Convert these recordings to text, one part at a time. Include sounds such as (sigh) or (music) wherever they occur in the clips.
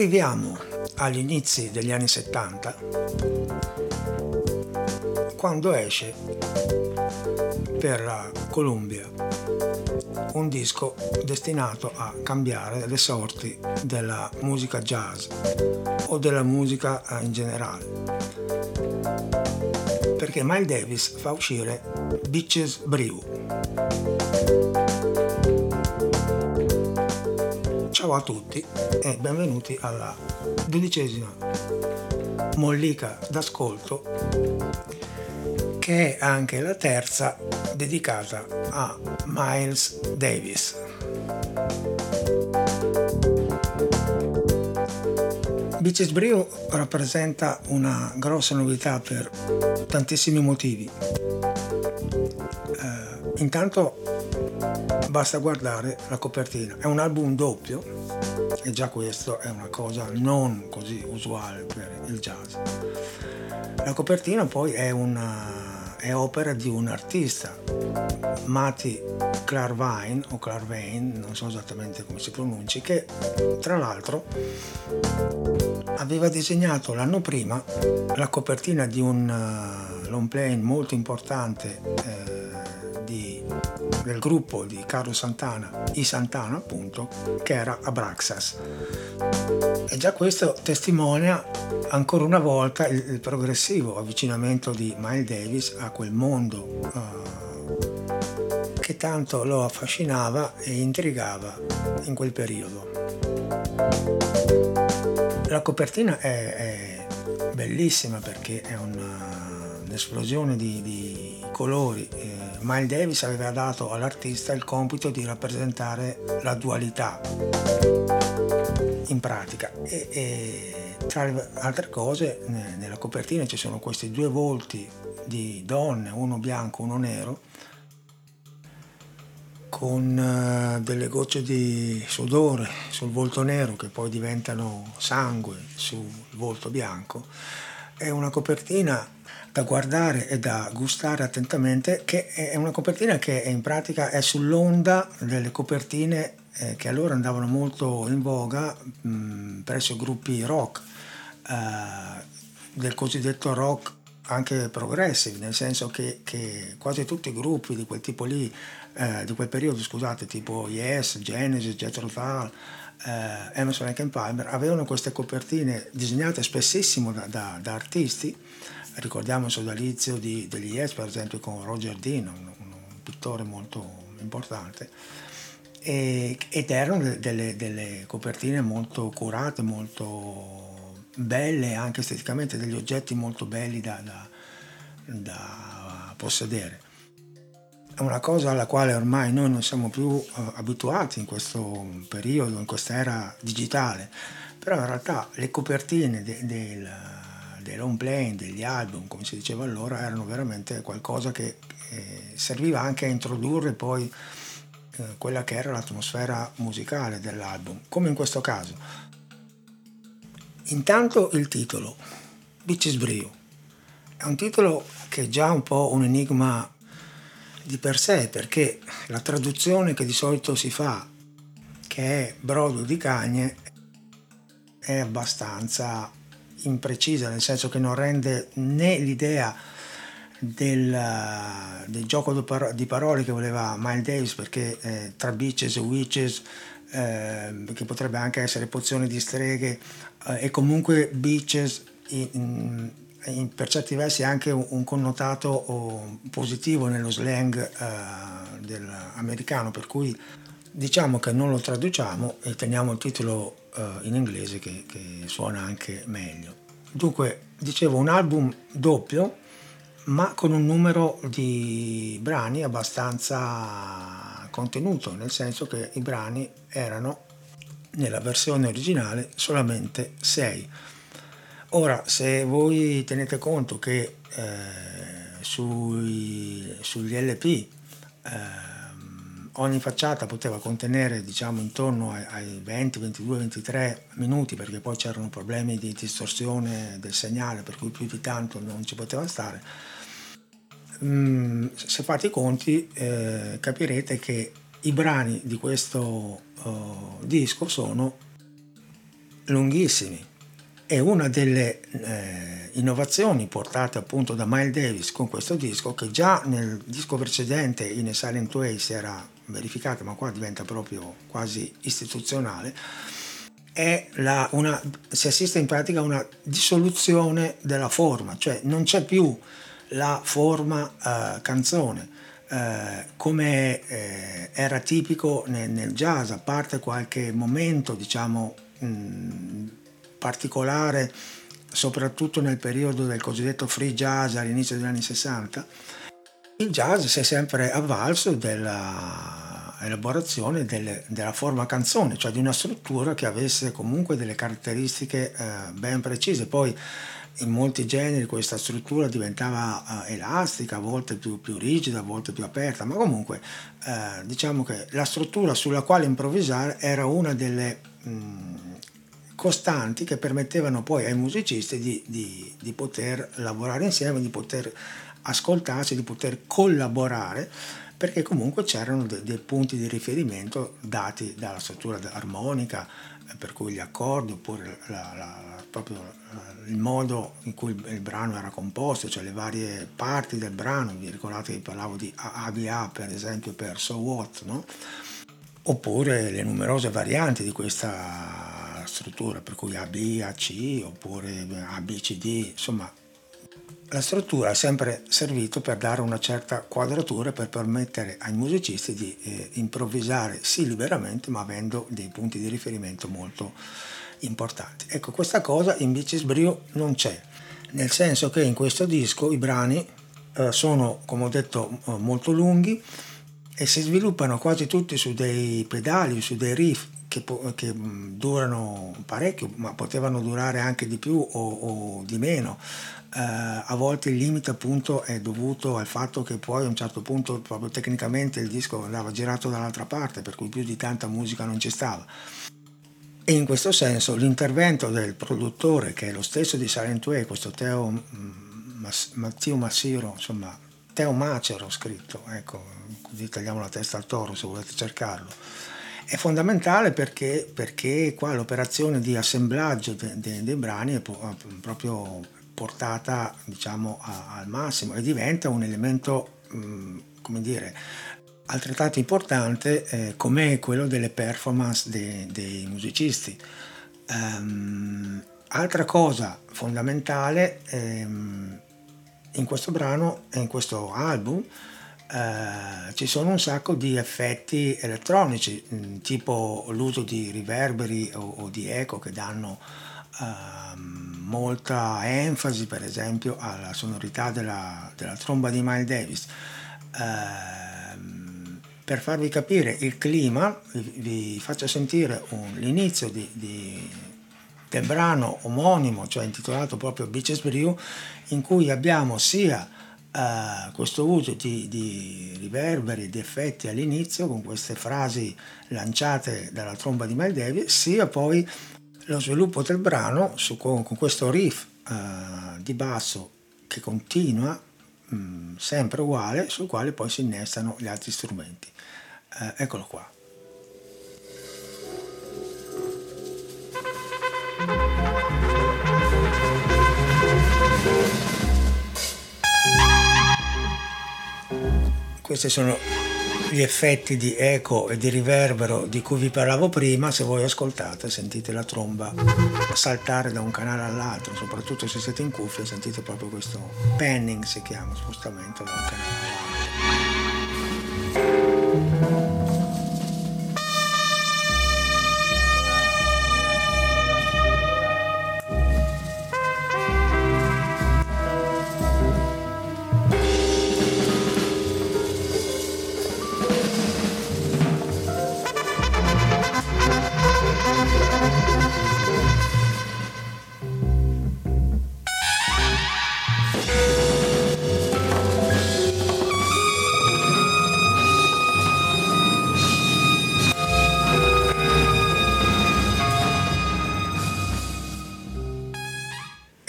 Arriviamo agli inizi degli anni 70 quando esce per Columbia un disco destinato a cambiare le sorti della musica jazz o della musica eh, in generale. Perché Miles Davis fa uscire Bitches Brew. Ciao a tutti e benvenuti alla dodicesima mollica d'ascolto che è anche la terza dedicata a Miles Davis. Beaches Brio rappresenta una grossa novità per tantissimi motivi. Eh, intanto basta guardare la copertina, è un album doppio e già questo è una cosa non così usuale per il jazz. La copertina poi è una è opera di un artista, Mati Clarvine o Clarvain, non so esattamente come si pronunci, che tra l'altro aveva disegnato l'anno prima la copertina di un uh, long play molto importante eh, di, del gruppo di Carlo Santana, i Santana appunto, che era Abraxas. E già questo testimonia ancora una volta il, il progressivo avvicinamento di Miles Davis a quel mondo uh, che tanto lo affascinava e intrigava in quel periodo. La copertina è, è bellissima perché è una, un'esplosione di, di colori. Miles Davis aveva dato all'artista il compito di rappresentare la dualità in pratica e, e tra le altre cose nella copertina ci sono questi due volti di donne, uno bianco, uno nero, con eh, delle gocce di sudore sul volto nero che poi diventano sangue sul volto bianco. È una copertina da guardare e da gustare attentamente, che è una copertina che in pratica è sull'onda delle copertine eh, che allora andavano molto in voga mh, presso gruppi rock, eh, del cosiddetto rock anche progressive, nel senso che, che, quasi tutti i gruppi di quel tipo lì, eh, di quel periodo, scusate, tipo Yes, Genesis, Jethro Tull, eh, Emerson Lake Palmer, avevano queste copertine disegnate spessissimo da, da, da artisti, ricordiamo il sodalizio di, degli Yes per esempio con Roger Dean, un, un pittore molto importante, e, ed erano delle, delle copertine molto curate, molto belle anche esteticamente, degli oggetti molto belli da, da, da possedere. È una cosa alla quale ormai noi non siamo più uh, abituati in questo periodo, in questa era digitale, però in realtà le copertine de, del, dei long play, degli album, come si diceva allora, erano veramente qualcosa che eh, serviva anche a introdurre poi eh, quella che era l'atmosfera musicale dell'album, come in questo caso. Intanto il titolo, Bitches Brio, è un titolo che è già un po' un enigma di per sé perché la traduzione che di solito si fa, che è brodo di cagne, è abbastanza imprecisa, nel senso che non rende né l'idea del, del gioco di parole che voleva Miles Davis perché eh, tra bitches e witches eh, che potrebbe anche essere pozione di streghe eh, e comunque beaches in, in, in, per certi versi anche un, un connotato positivo nello slang eh, dell'americano per cui diciamo che non lo traduciamo e teniamo il titolo eh, in inglese che, che suona anche meglio dunque dicevo un album doppio ma con un numero di brani abbastanza contenuto, nel senso che i brani erano nella versione originale solamente 6. Ora, se voi tenete conto che eh, sui, sugli LP eh, ogni facciata poteva contenere diciamo intorno ai, ai 20, 22, 23 minuti perché poi c'erano problemi di distorsione del segnale per cui più di tanto non ci poteva stare, mm, se fate i conti eh, capirete che i brani di questo uh, disco sono lunghissimi. E una delle eh, innovazioni portate appunto da Miles Davis con questo disco, che già nel disco precedente in A Silent Way si era verificata, ma qua diventa proprio quasi istituzionale, è la, una, si assiste in pratica a una dissoluzione della forma, cioè non c'è più la forma eh, canzone, eh, come eh, era tipico nel, nel, jazz, a parte qualche momento diciamo mh, particolare, soprattutto nel periodo del cosiddetto free jazz all'inizio degli anni 60, il jazz si è sempre avvalso della elaborazione delle, della forma canzone, cioè di una struttura che avesse comunque delle caratteristiche eh, ben precise. Poi in molti generi questa struttura diventava uh, elastica, a volte più, più, rigida, a volte più aperta, ma comunque uh, diciamo che la struttura sulla quale improvvisare era una delle mh, costanti che permettevano poi ai musicisti di, di, di poter lavorare insieme, di poter ascoltarsi, di poter collaborare perché comunque c'erano de- dei punti di riferimento dati dalla struttura armonica, eh, per cui gli accordi oppure la, la, proprio il modo in cui il brano era composto, cioè le varie parti del brano, vi ricordate che parlavo di ABA per esempio per So What, no? oppure le numerose varianti di questa struttura, per cui AB, AC oppure ABCD, insomma la struttura ha sempre servito per dare una certa quadratura per permettere ai musicisti di eh, improvvisare sì liberamente ma avendo dei punti di riferimento molto importanti. Ecco, questa cosa in Beaches Brio non c'è, nel senso che in questo disco i brani eh, sono, come ho detto, eh, molto lunghi e si sviluppano quasi tutti su dei pedali, su dei riff che, che durano parecchio, ma potevano durare anche di più o, o di meno. Uh, a volte il limite appunto è dovuto al fatto che poi a un certo punto proprio tecnicamente il disco andava girato dall'altra parte per cui più di tanta musica non ci stava e in questo senso l'intervento del produttore che è lo stesso di Silent Way questo Teo mm, Matteo Massiro insomma Teo Macero scritto ecco così tagliamo la testa al toro se volete cercarlo è fondamentale perché, perché qua l'operazione di assemblaggio de, de, dei brani è proprio portata diciamo a, al massimo e diventa un elemento mh, come dire altrettanto importante eh, come quello delle performance dei, dei musicisti. Um, altra cosa fondamentale ehm, in questo brano e in questo album eh, ci sono un sacco di effetti elettronici mm, tipo l'uso di riverberi o, o di eco che danno uh, molta enfasi per esempio alla sonorità della, della tromba di Miles Davis. Uh, per farvi capire il clima vi, vi faccio sentire un, l'inizio di, di, del brano omonimo, cioè intitolato proprio Beaches Brew, in cui abbiamo sia uh, questo uso di, di riverberi, di effetti all'inizio con queste frasi lanciate dalla tromba di Miles Davis, sia poi lo sviluppo del brano su, con, con, questo riff uh, di basso che continua mh, mm, sempre uguale sul quale poi si innestano gli altri strumenti. Uh, eccolo qua. Queste sono gli effetti di eco e di riverbero di cui vi parlavo prima, se voi ascoltate sentite la tromba saltare da un canale all'altro, soprattutto se siete in cuffia sentite proprio questo panning si chiama, spostamento da un canale all'altro.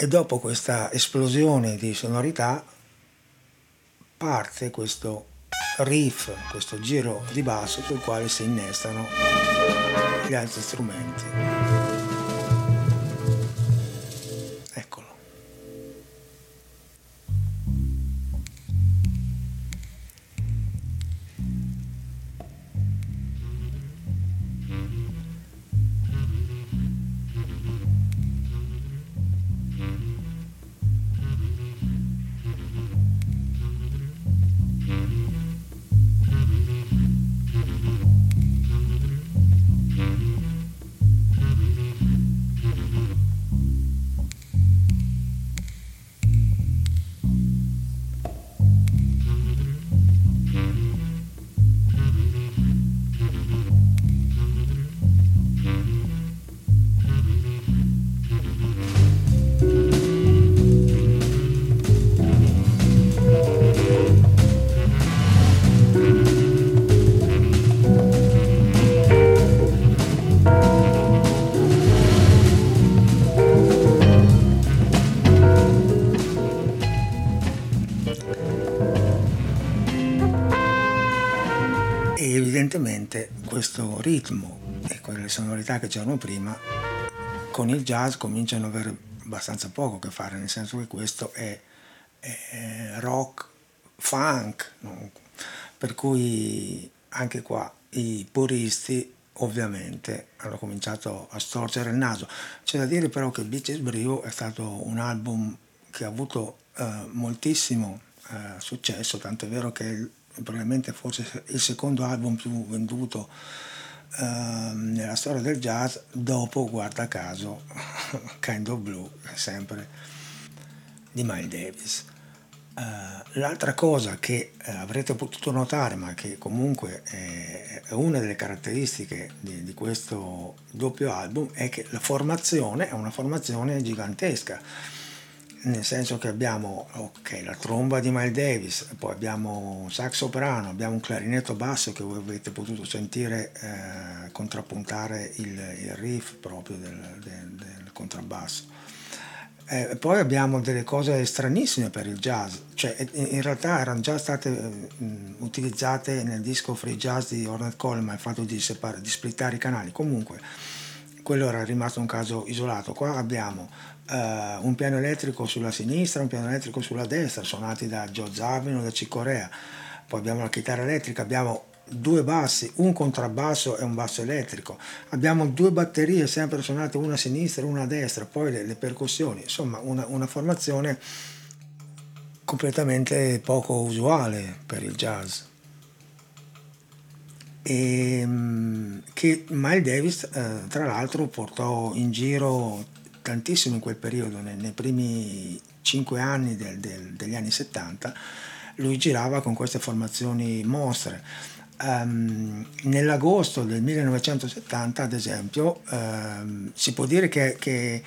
Dopo questa esplosione di sonorità parte questo riff, questo giro di basso sul quale si innestano gli altri strumenti. Questo ritmo e quelle sonorità che c'erano prima con il jazz cominciano ad avere abbastanza poco a che fare, nel senso che questo è, è rock, funk, per cui anche qua i puristi ovviamente hanno cominciato a storcere il naso. C'è da dire però che Beaches Brew è stato un album che ha avuto eh, moltissimo eh, successo, tanto è vero che probabilmente forse il secondo album più venduto eh, nella storia del jazz dopo, guarda caso, (laughs) Kind of Blue, sempre di Miles Davis. Uh, l'altra cosa che uh, avrete potuto notare, ma che comunque è, è una delle caratteristiche di, di, questo doppio album, è che la formazione è una formazione gigantesca, nel senso che abbiamo okay, la tromba di Miles Davis, poi abbiamo un sax soprano, abbiamo un clarinetto basso che voi avete potuto sentire eh, contrappuntare il, il, riff proprio del, del, del contrabbasso eh, poi abbiamo delle cose stranissime per il jazz, cioè in realtà erano già state mh, mm, utilizzate nel disco Free Jazz di Ornette Coleman, il fatto di, separ- di splittare i canali. Comunque, quello era rimasto un caso isolato. Qua abbiamo uh, un piano elettrico sulla sinistra, un piano elettrico sulla destra, suonati da Joe Zavino, da Cicorea. Poi abbiamo la chitarra elettrica, abbiamo due bassi, un contrabbasso e un basso elettrico. Abbiamo due batterie sempre suonate una a sinistra e una a destra, poi le, le percussioni, insomma una, una, formazione completamente poco usuale per il jazz. E, ehm, che Miles Davis eh, tra l'altro portò in giro tantissimo in quel periodo, nei, nei primi cinque anni del, del, degli anni 70, lui girava con queste formazioni mostre. Um, nell'agosto del 1970, ad esempio, um, si può dire che, che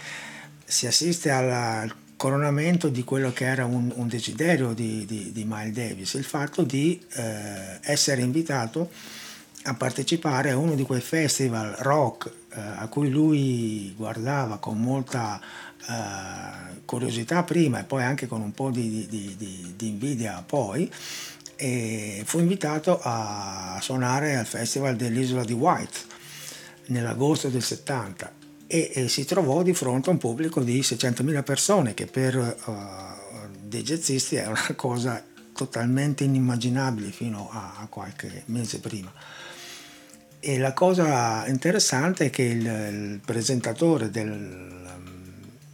si assiste alla, al coronamento di quello che era un, un desiderio di, di, di, Miles Davis, il fatto di eh, essere invitato a partecipare a uno di quei festival rock eh, a cui lui guardava con molta eh, curiosità prima e poi anche con un po' di, di invidia poi, e fu invitato a suonare al festival dell'isola di White nell'agosto del 70 e, e si trovò di fronte a un pubblico di 600.000 persone che per uh, dei jazzisti è una cosa totalmente inimmaginabile fino a, a, qualche mese prima. E la cosa interessante è che il, il presentatore del,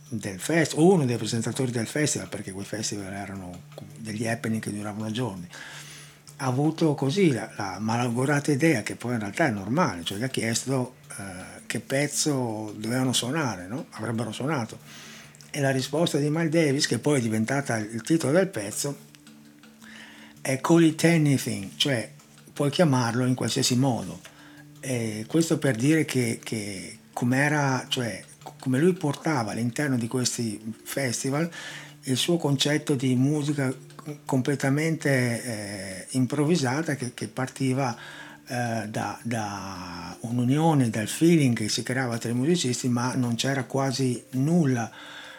del festival, uno dei presentatori del festival, perché quei festival erano degli happening che duravano giorni, ha avuto così la, la malaugurata idea, che poi in realtà è normale, cioè gli ha chiesto eh, che pezzo dovevano suonare, no? avrebbero suonato. E la risposta di Miles Davis, che poi è diventata il titolo del pezzo, è Call it anything, cioè puoi chiamarlo in qualsiasi modo. E questo per dire che, che com'era, cioè come lui portava all'interno di questi festival il suo concetto di musica completamente eh, improvvisata che, che partiva eh, da, da, un'unione, dal feeling che si creava tra i musicisti, ma non c'era quasi nulla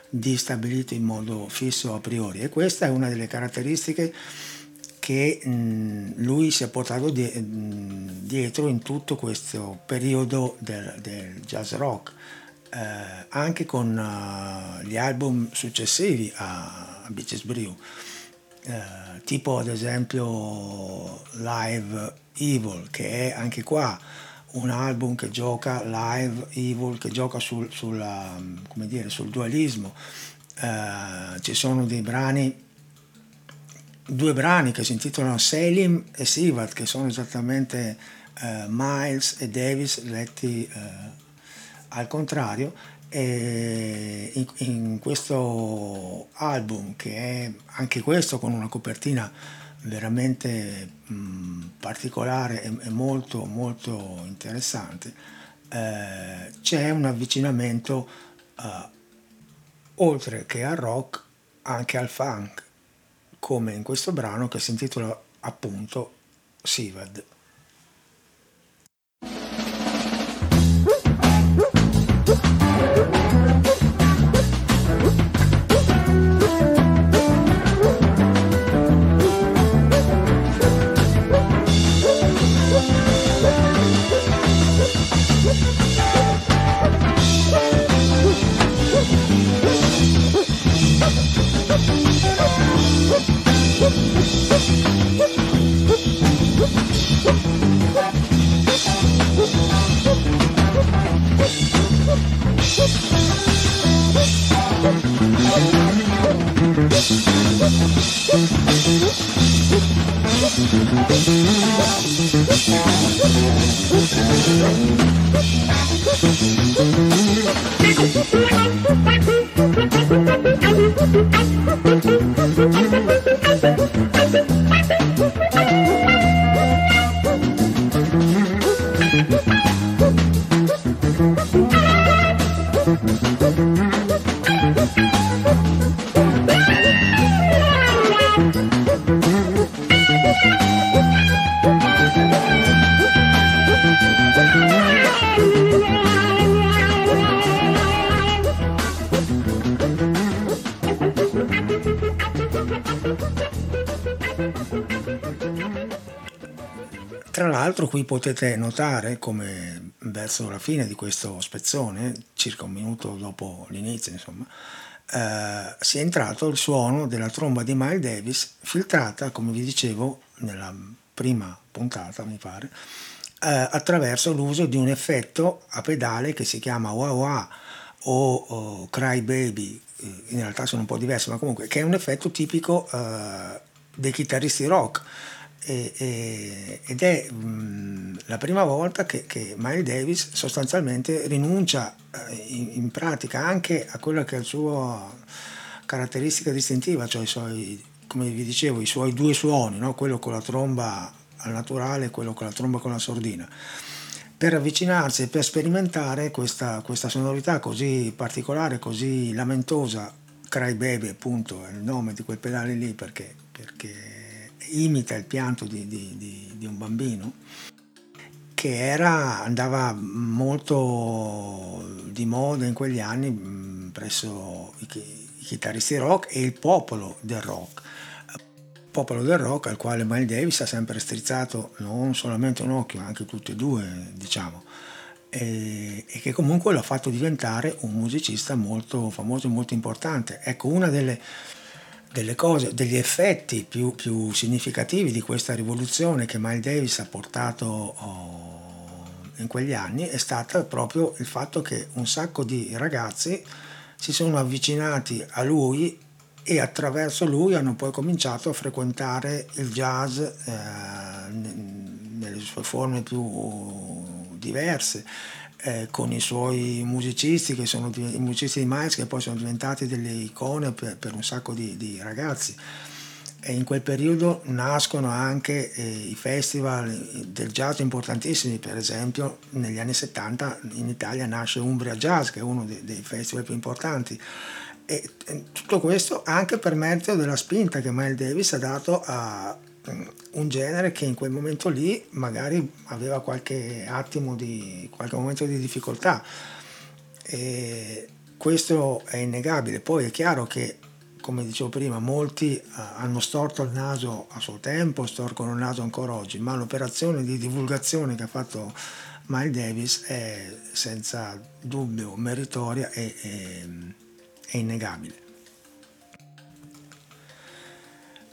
di stabilito in modo fisso a priori. E questa è una delle caratteristiche che lui si è portato dietro in tutto questo periodo del, del jazz rock eh, anche con uh, gli album successivi a, a Beaches Brew, eh, tipo ad esempio Live Evil, che è anche qua un album che gioca live evil, che gioca sul, sulla, dire, sul dualismo. Eh, ci sono dei brani, due brani che si intitolano Selim e Sivat, che sono esattamente eh, Miles e Davis letti eh, al contrario, in, in, questo album, che è anche questo con una copertina veramente mh, particolare e, e, molto molto interessante, eh, c'è un avvicinamento eh, oltre che al rock anche al funk, come in questo brano che si intitola appunto Sivad. Tra l'altro qui potete notare come verso la fine di questo spezzone, circa un minuto dopo l'inizio, insomma, eh, sia entrato il suono della tromba di Miles Davis, filtrata, come vi dicevo, nella prima puntata, mi pare, eh, attraverso l'uso di un effetto a pedale che si chiama wah wah o, o cry baby, in realtà sono un po' diversi, ma comunque, che è un effetto tipico eh, dei chitarristi rock e, e, ed è mh, la prima volta che, che, Miles Davis sostanzialmente rinuncia eh, in, in, pratica anche a quella che è la sua caratteristica distintiva, cioè i suoi, come vi dicevo, i suoi due suoni, no? quello con la tromba al naturale e quello con la tromba con la sordina per avvicinarsi e per sperimentare questa, questa sonorità così particolare, così lamentosa, Cry Baby appunto è il nome di quel pedale lì perché, perché imita il pianto di, di, di, di un bambino che era, andava molto di moda in quegli anni mh, presso i, i chitarristi rock e il popolo del rock popolo del rock al quale Miles Davis ha sempre strizzato non solamente un occhio, anche tutti e due, diciamo, e, e, che comunque l'ha fatto diventare un musicista molto famoso e molto importante. Ecco, una delle, delle cose, degli effetti più, più, significativi di questa rivoluzione che Miles Davis ha portato oh, in quegli anni è stato proprio il fatto che un sacco di ragazzi si sono avvicinati a lui e attraverso lui hanno poi cominciato a frequentare il jazz eh, nelle sue forme più diverse eh, con i suoi musicisti, che sono i musicisti di Miles, che poi sono diventati delle icone per, per un sacco di, di, ragazzi. E in quel periodo nascono anche eh, i festival del jazz importantissimi, per esempio negli anni 70 in Italia nasce Umbria Jazz, che è uno dei, dei festival più importanti. E, tutto questo anche per merito della spinta che Miles Davis ha dato a, un genere che in quel momento lì magari aveva qualche attimo di qualche momento di difficoltà. E questo è innegabile. Poi è chiaro che come dicevo prima molti eh, hanno storto il naso a suo tempo storcono il naso ancora oggi ma l'operazione di divulgazione che ha fatto Miles Davis è senza dubbio meritoria e, e, e innegabile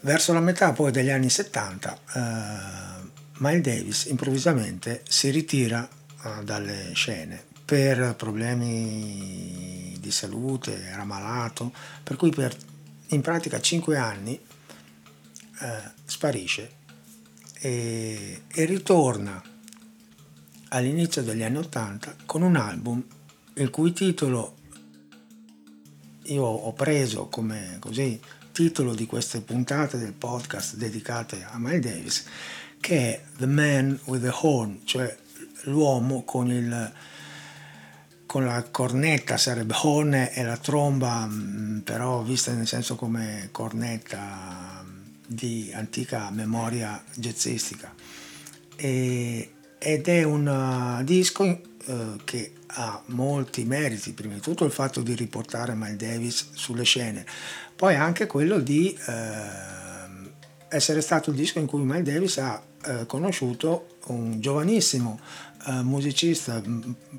Verso la metà poi degli anni 70 eh, Miles Davis improvvisamente si ritira eh, dalle scene per problemi di salute, era malato, per cui per in pratica 5 anni eh, sparisce e, e ritorna all'inizio degli anni 80 con un album il cui titolo io ho preso come così titolo di queste puntate del podcast dedicate a Miles Davis, che è The Man with the Horn, cioè l'uomo con, il, con la cornetta, sarebbe horn è la tromba, mm, però vista nel senso come cornetta mm, di antica memoria jazzistica. E, ed è un uh, disco uh, che ha molti meriti, prima di tutto il fatto di riportare Miles Davis sulle scene, poi anche quello di eh, essere stato il disco in cui Miles Davis ha eh, conosciuto un giovanissimo eh, musicista,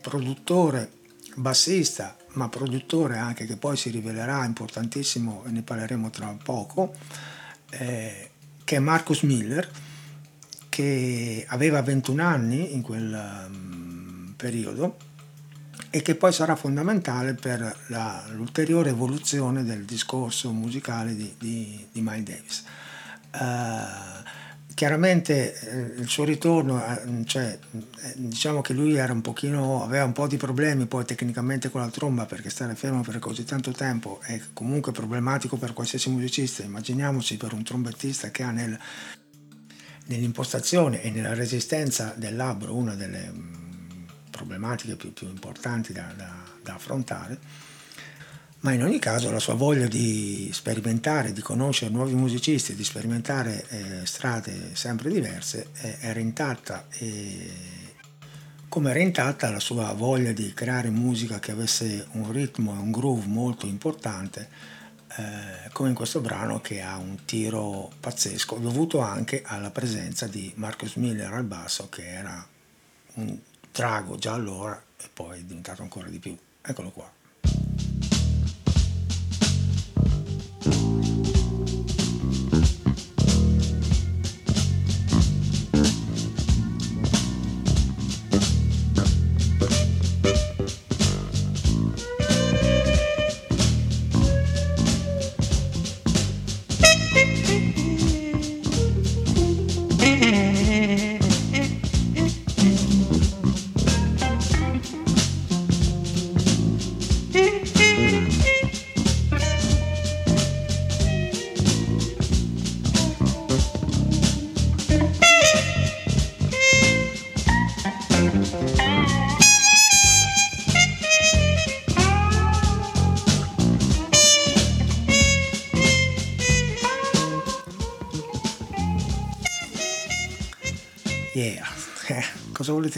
produttore, bassista, ma produttore anche che poi si rivelerà importantissimo e ne parleremo tra poco, eh, che è Marcus Miller, che aveva 21 anni in quel um, periodo e che poi sarà fondamentale per la, l'ulteriore evoluzione del discorso musicale di, di, di Miles Davis. Uh, chiaramente eh, il suo ritorno, eh, cioè, eh, diciamo che lui un pochino, aveva un po' di problemi poi tecnicamente con la tromba perché stare fermo per così tanto tempo è comunque problematico per qualsiasi musicista, immaginiamoci per un trombettista che ha nel, nell'impostazione e nella resistenza del labbro una delle problematiche più, più importanti da, da, da affrontare ma in ogni caso la sua voglia di sperimentare, di conoscere nuovi musicisti, di sperimentare eh, strade sempre diverse eh, era intatta e come era intatta la sua voglia di creare musica che avesse un ritmo e un groove molto importante, eh, come in questo brano che ha un tiro pazzesco, dovuto anche alla presenza di Marcus Miller al basso, che era un drago già allora e poi è diventato ancora di più. Eccolo qua.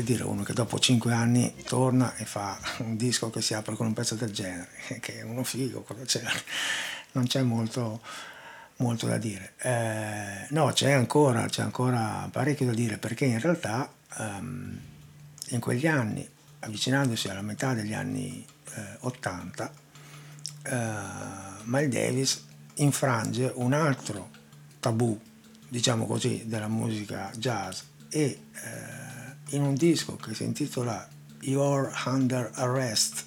Dire uno che dopo cinque anni torna e fa un disco che si apre con un pezzo del genere, (laughs) che è uno figo, cosa c'è? Non c'è molto, molto da dire. Eh, no, c'è ancora, c'è ancora parecchio da dire perché in realtà um, in quegli anni, avvicinandosi alla metà degli anni eh, 80, eh, Miles Davis infrange un altro tabù, diciamo così, della musica jazz e eh, in un disco che si intitola You're Under Arrest,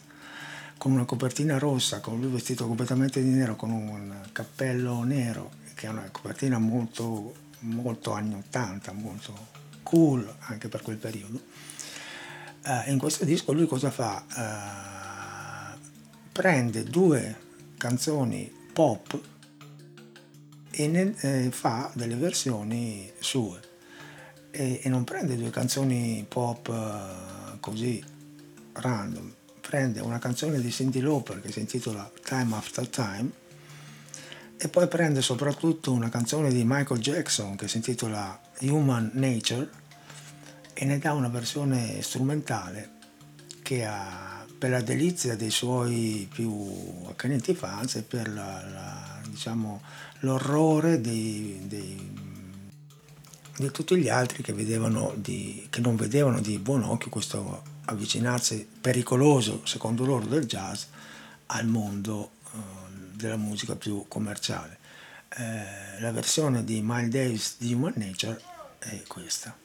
con una copertina rossa, con lui vestito completamente di nero, con un cappello nero, che è una copertina molto, molto anni 80, molto cool anche per quel periodo. Uh, in questo disco lui cosa fa? Uh, prende due canzoni pop e ne, eh, fa delle versioni sue e, e non prende due canzoni pop uh, così random, prende una canzone di Cindy Lauper che si intitola Time After Time e poi prende soprattutto una canzone di Michael Jackson che si intitola Human Nature e ne dà una versione strumentale che ha per la delizia dei suoi più accaniti fans e per la, la, diciamo, l'orrore dei, dei di tutti gli altri che, di, che non vedevano di buon occhio questo avvicinarsi pericoloso, secondo loro, del jazz al mondo eh, della musica più commerciale. Eh, la versione di Miles Davis di Human Nature è questa.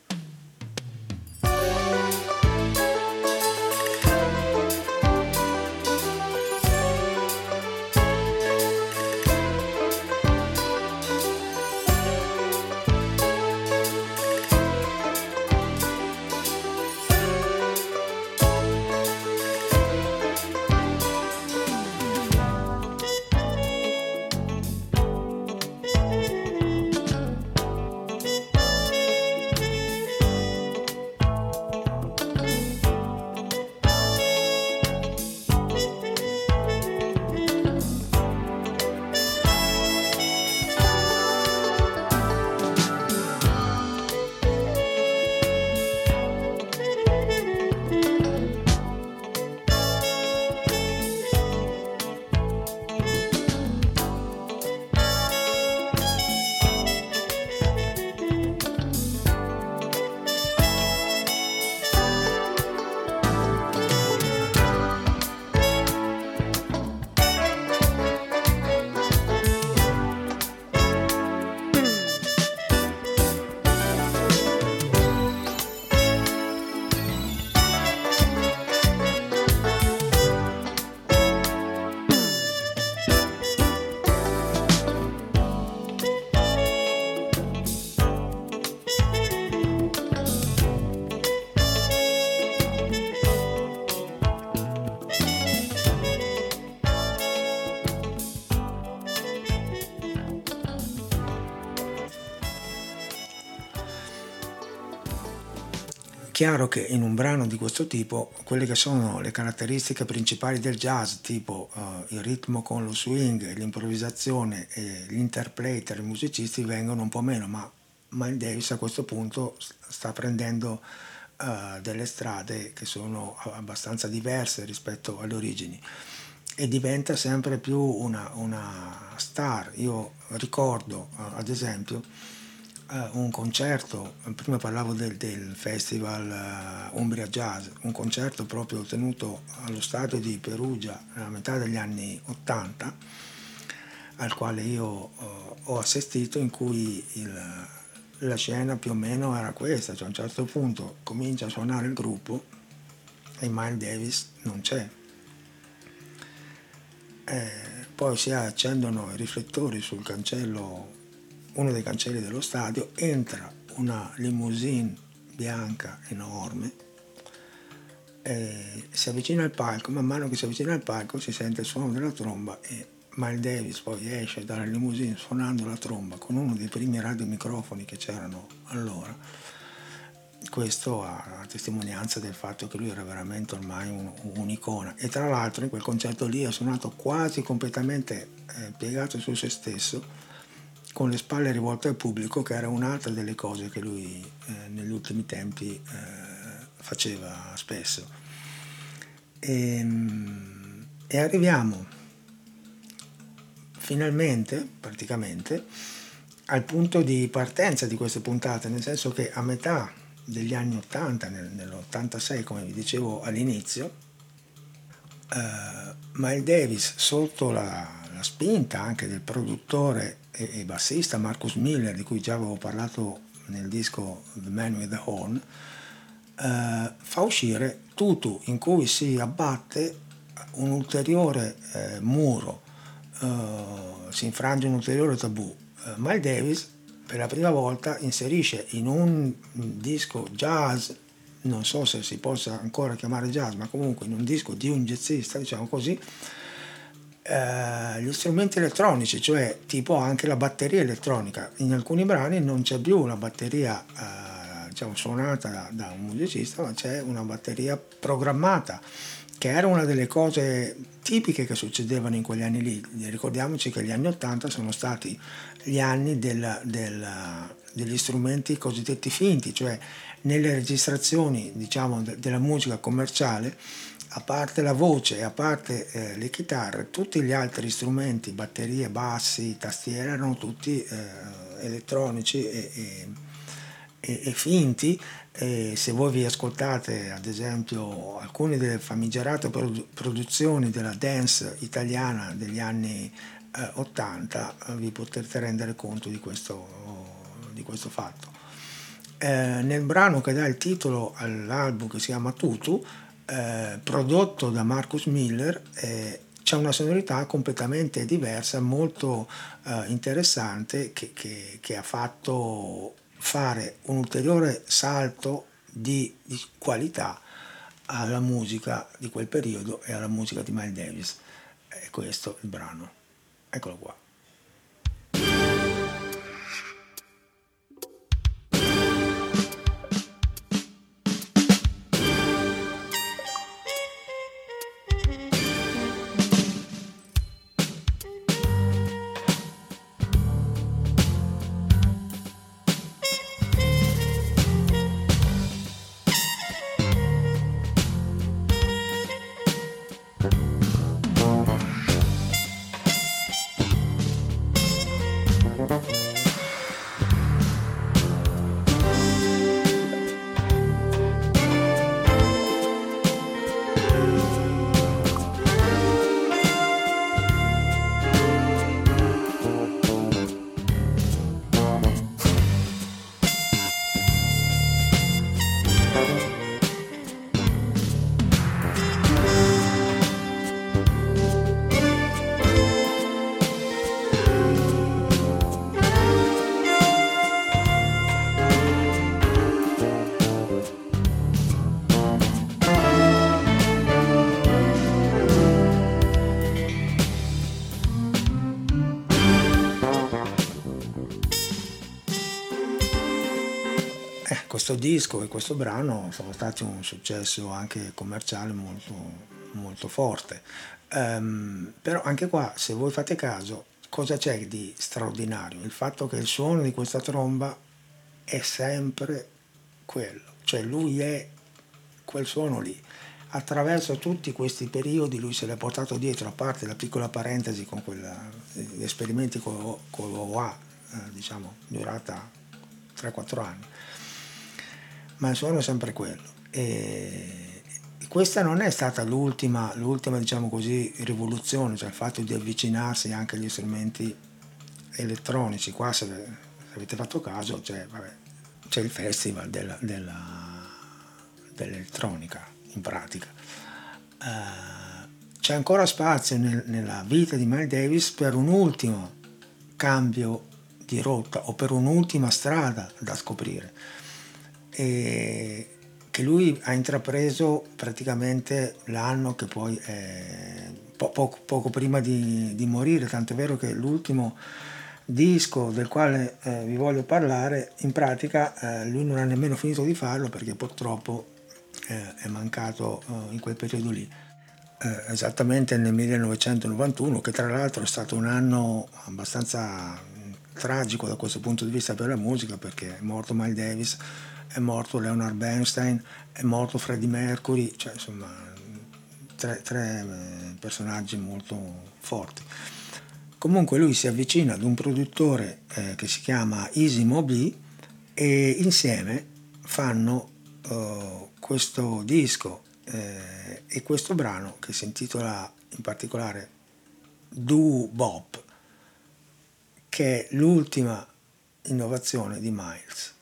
Chiaro che in un brano di questo tipo quelle che sono le caratteristiche principali del jazz, tipo uh, il ritmo con lo swing, l'improvvisazione e l'interplay tra i musicisti vengono un po' meno, ma Miles Davis a questo punto sta prendendo uh, delle strade che sono abbastanza diverse rispetto alle origini e diventa sempre più una, una star. Io ricordo, uh, ad esempio, uh, un concerto, prima parlavo del, del festival Umbria Jazz, un concerto proprio tenuto allo stadio di Perugia nella metà degli anni 80, al quale io ho assistito, in cui il, la scena più o meno era questa, cioè a un certo punto comincia a suonare il gruppo e Miles Davis non c'è. E poi si accendono i riflettori sul cancello, uno dei cancelli dello stadio, entra una limousine bianca enorme, si avvicina al palco, man mano che si avvicina al palco si sente il suono della tromba e Miles Davis poi esce dalla limousine suonando la tromba con uno dei primi radiomicrofoni che c'erano allora. Questo a testimonianza del fatto che lui era veramente ormai un, un'icona. E tra l'altro in quel concerto lì ha suonato quasi completamente eh, piegato su se stesso, con le spalle rivolte al pubblico, che era un'altra delle cose che lui eh, negli ultimi tempi eh, faceva spesso. E, ehm, e arriviamo finalmente, praticamente, al punto di partenza di queste puntate, nel senso che a metà degli anni 80, nel, nell'86 come vi dicevo all'inizio, eh, Miles Davis sotto la, la, spinta anche del produttore e, bassista Marcus Miller, di cui già avevo parlato nel disco The Man with the Horn, eh, fa uscire Tutu in cui si abbatte un ulteriore eh, muro uh, si infrange un ulteriore tabù. Uh, Miles Davis per la prima volta inserisce in un disco jazz, non so se si possa ancora chiamare jazz, ma comunque in un disco di un jazzista, diciamo così, uh, gli strumenti elettronici, cioè tipo anche la batteria elettronica. In alcuni brani non c'è più una batteria diciamo, suonata da, da un musicista, ma c'è una batteria programmata che era una delle cose tipiche che succedevano in quegli anni lì. Ricordiamoci che gli anni Ottanta sono stati gli anni del, del, degli strumenti cosiddetti finti, cioè nelle registrazioni diciamo, de, della musica commerciale, a parte la voce e a parte eh, le chitarre, tutti gli altri strumenti, batterie, bassi, tastiere, erano tutti eh, elettronici e, e, e, e finti se voi vi ascoltate ad esempio alcune delle famigerate produ- produzioni della dance italiana degli anni eh, 80 eh, vi potrete rendere conto di questo, di questo fatto. Eh, nel brano che dà il titolo all'album che si chiama Tutu, eh, prodotto da Marcus Miller, eh, c'è una sonorità completamente diversa, molto eh, interessante, che, che, che ha fatto fare un ulteriore salto di, di, qualità alla musica di quel periodo e alla musica di Miles Davis. E questo il brano. Eccolo qua. Questo disco e questo brano sono stati un successo anche commerciale molto, molto forte. Um, però anche qua, se voi fate caso, cosa c'è di straordinario? Il fatto che il suono di questa tromba è sempre quello, cioè lui è quel suono lì. Attraverso tutti questi periodi lui se l'è portato dietro, a parte la piccola parentesi con quella, gli esperimenti con, con l'OA, eh, diciamo, durata 3-4 anni, ma il suono è sempre quello. E questa non è stata l'ultima, l'ultima diciamo così, rivoluzione, cioè il fatto di avvicinarsi anche agli strumenti elettronici. Qua, se, avete fatto caso, c'è, vabbè, c'è il festival della, della, dell'elettronica, in pratica. Uh, c'è ancora spazio nel, nella vita di Miles Davis per un ultimo cambio di rotta o per un'ultima strada da scoprire e che lui ha intrapreso praticamente l'anno che poi è po- poco, poco, prima di, di morire, tanto è vero che l'ultimo disco del quale eh, vi voglio parlare, in pratica eh, lui non ha nemmeno finito di farlo perché purtroppo eh, è mancato eh, in quel periodo lì. Eh, esattamente nel 1991, che tra l'altro è stato un anno abbastanza tragico da questo punto di vista per la musica perché è morto Miles Davis, è morto Leonard Bernstein, è morto Freddie Mercury, cioè insomma tre, tre eh, personaggi molto forti. Comunque lui si avvicina ad un produttore eh, che si chiama Easy Mobley e insieme fanno uh, questo disco eh, e questo brano che si intitola in particolare Do Bop che è l'ultima innovazione di Miles.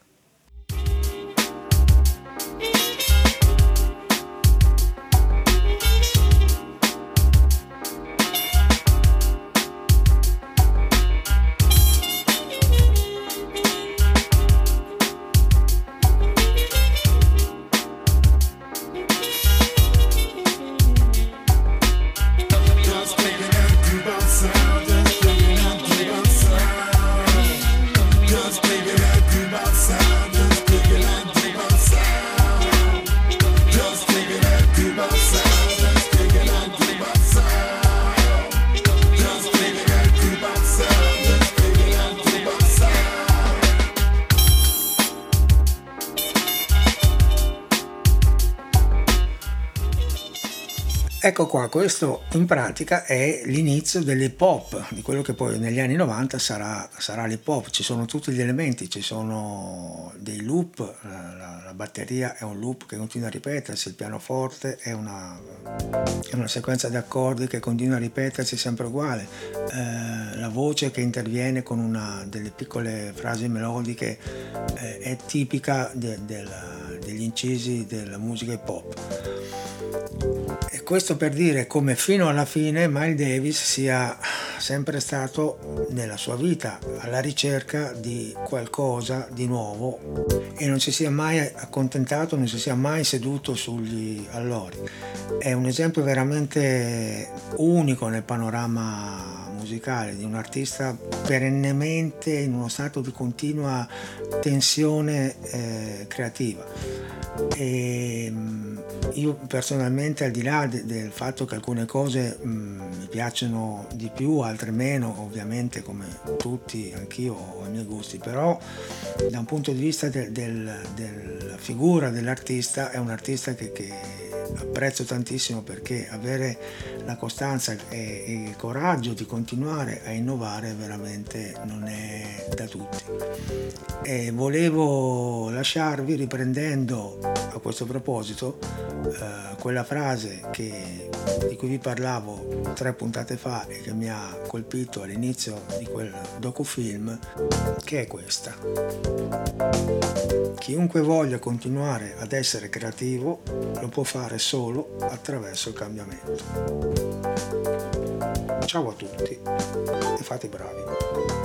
Ecco qua, questo in pratica è l'inizio dell'hip hop, di quello che poi negli anni 90 sarà, sarà l'hip hop, ci sono tutti gli elementi, ci sono dei loop, la, la, la batteria è un loop che continua a ripetersi, il pianoforte è una, è una sequenza di accordi che continua a ripetersi sempre uguale, eh, la voce che interviene con una delle piccole frasi melodiche eh, è tipica de, de la, degli incisi della musica hip hop. Questo per dire come fino alla fine Miles Davis sia sempre stato nella sua vita alla ricerca di qualcosa di nuovo e non si sia mai accontentato, non si sia mai seduto sugli allori. È un esempio veramente unico nel panorama musicale di un artista perennemente in uno stato di continua tensione eh, creativa. E, io personalmente al di là de, del fatto che alcune cose mh, mm, mi piacciono di più, altre meno, ovviamente come tutti, anch'io ho i miei gusti, però da un punto di vista de, del, della figura dell'artista è un artista che, che, apprezzo tantissimo perché avere la costanza e, e il coraggio di continuare a innovare veramente non è da tutti. E volevo lasciarvi riprendendo a questo proposito eh, quella frase che, di cui vi parlavo tre puntate fa e che mi ha colpito all'inizio di quel docufilm, che è questa. Chiunque voglia continuare ad essere creativo lo può fare solo attraverso il cambiamento. Ciao a tutti e fate bravi.